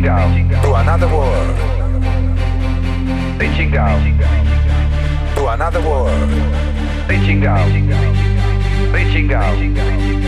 Reaching down to another world. Reaching down to another world. Reaching down. Reaching down.